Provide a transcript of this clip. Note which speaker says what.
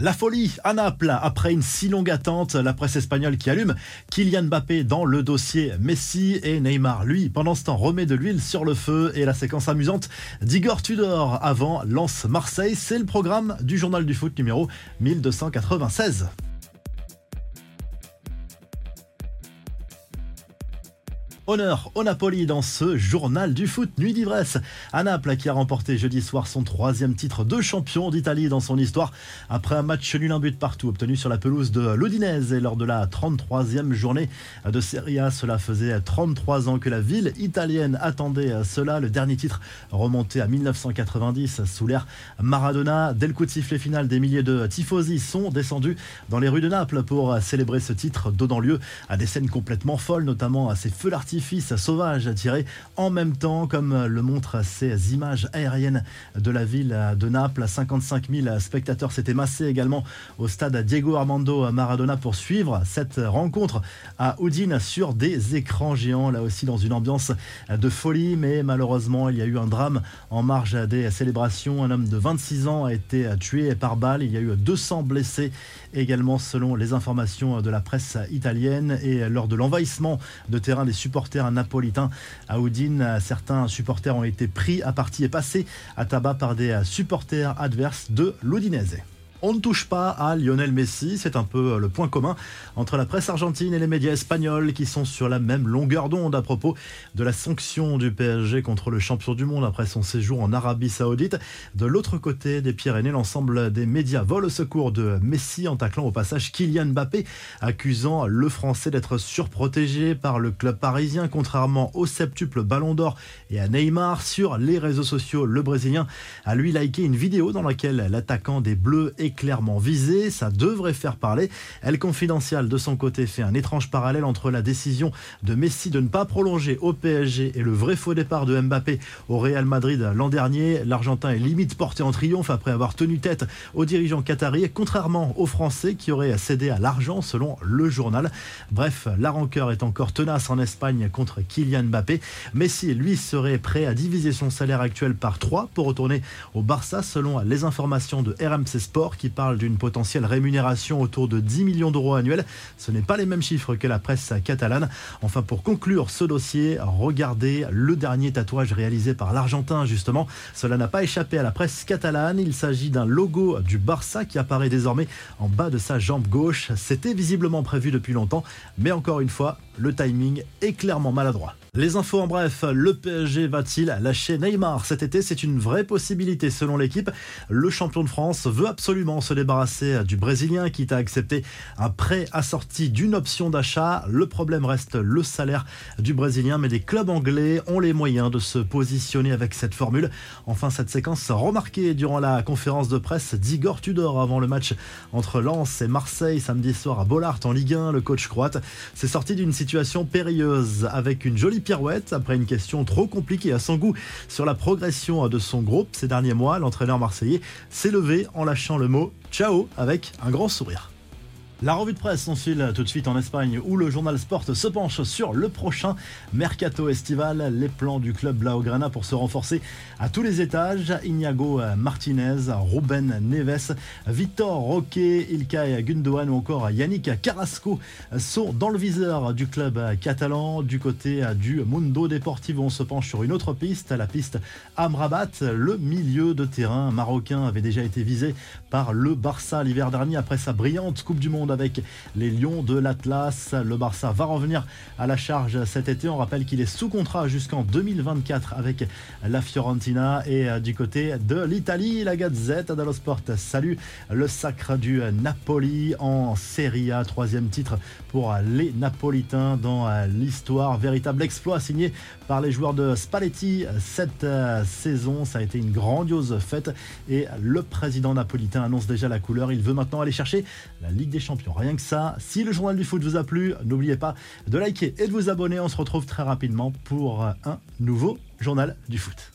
Speaker 1: La folie à Naples, après une si longue attente, la presse espagnole qui allume Kylian Mbappé dans le dossier Messi et Neymar, lui, pendant ce temps, remet de l'huile sur le feu et la séquence amusante d'Igor Tudor avant Lance Marseille, c'est le programme du journal du foot numéro 1296. Honneur au Napoli dans ce journal du foot Nuit d'ivresse. À Naples qui a remporté jeudi soir son troisième titre de champion d'Italie dans son histoire après un match nul un but partout obtenu sur la pelouse de l'Udinese lors de la 33e journée de Serie A. Cela faisait 33 ans que la ville italienne attendait cela. Le dernier titre remonté à 1990 sous l'ère Maradona. Dès le coup de sifflet final, des milliers de tifosi sont descendus dans les rues de Naples pour célébrer ce titre, donnant lieu à des scènes complètement folles, notamment à ces feux d'artifice sauvage sauvage tiré en même temps, comme le montrent ces images aériennes de la ville de Naples. 55 000 spectateurs s'étaient massés également au stade Diego Armando Maradona pour suivre cette rencontre à Udine sur des écrans géants, là aussi dans une ambiance de folie, mais malheureusement il y a eu un drame en marge des célébrations. Un homme de 26 ans a été tué par balle, il y a eu 200 blessés également selon les informations de la presse italienne et lors de l'envahissement de terrain des supporters supporters napolitains à Udine. Certains supporters ont été pris à partie et passés à tabac par des supporters adverses de l'Udinese. On ne touche pas à Lionel Messi, c'est un peu euh, le point commun entre la presse argentine et les médias espagnols qui sont sur la même longueur d'onde à propos de la sanction du PSG contre le champion du monde après son séjour en Arabie Saoudite. De l'autre côté des Pyrénées, l'ensemble des médias volent au secours de Messi en taclant au passage Kylian Mbappé, accusant le Français d'être surprotégé par le club parisien, contrairement au septuple Ballon d'Or et à Neymar. Sur les réseaux sociaux, le Brésilien a lui liké une vidéo dans laquelle l'attaquant des Bleus est clairement visée, ça devrait faire parler. Elle confidentielle de son côté fait un étrange parallèle entre la décision de Messi de ne pas prolonger au PSG et le vrai faux départ de Mbappé au Real Madrid l'an dernier. L'Argentin est limite porté en triomphe après avoir tenu tête aux dirigeants qataris, contrairement aux Français qui auraient cédé à l'argent selon le journal. Bref, la rancœur est encore tenace en Espagne contre Kylian Mbappé. Messi, lui, serait prêt à diviser son salaire actuel par 3 pour retourner au Barça selon les informations de RMC Sport qui parle d'une potentielle rémunération autour de 10 millions d'euros annuels. Ce n'est pas les mêmes chiffres que la presse catalane. Enfin, pour conclure ce dossier, regardez le dernier tatouage réalisé par l'Argentin, justement. Cela n'a pas échappé à la presse catalane. Il s'agit d'un logo du Barça qui apparaît désormais en bas de sa jambe gauche. C'était visiblement prévu depuis longtemps, mais encore une fois, le timing est clairement maladroit. Les infos en bref, le PSG va-t-il lâcher Neymar cet été? C'est une vraie possibilité selon l'équipe. Le champion de France veut absolument se débarrasser du Brésilien qui a accepté un prêt assorti d'une option d'achat. Le problème reste le salaire du Brésilien, mais des clubs anglais ont les moyens de se positionner avec cette formule. Enfin, cette séquence remarquée durant la conférence de presse d'Igor Tudor avant le match entre Lens et Marseille samedi soir à Bollard en Ligue 1, le coach croate s'est sorti d'une situation périlleuse avec une jolie pirouette après une question trop compliquée à son goût sur la progression de son groupe ces derniers mois. L'entraîneur marseillais s'est levé en lâchant le mot ciao avec un grand sourire. La revue de presse s'enfile tout de suite en Espagne où le journal Sport se penche sur le prochain mercato estival, les plans du club Blaugrana pour se renforcer à tous les étages. Ignago Martinez, Ruben Neves, Victor Roque, Ilkay Gundogan ou encore Yannick Carrasco sont dans le viseur du club catalan. Du côté du Mundo Deportivo, on se penche sur une autre piste, la piste Amrabat, le milieu de terrain marocain avait déjà été visé par le Barça l'hiver dernier après sa brillante Coupe du Monde avec les Lions de l'Atlas. Le Barça va revenir à la charge cet été. On rappelle qu'il est sous contrat jusqu'en 2024 avec la Fiorentina. Et euh, du côté de l'Italie, la Gazette dello Sport salue le sacre du Napoli en Serie A. Troisième titre pour les Napolitains dans euh, l'histoire. Véritable exploit signé par les joueurs de Spalletti cette euh, saison. Ça a été une grandiose fête et le président napolitain annonce déjà la couleur. Il veut maintenant aller chercher la Ligue des Champions Rien que ça, si le journal du foot vous a plu, n'oubliez pas de liker et de vous abonner. On se retrouve très rapidement pour un nouveau journal du foot.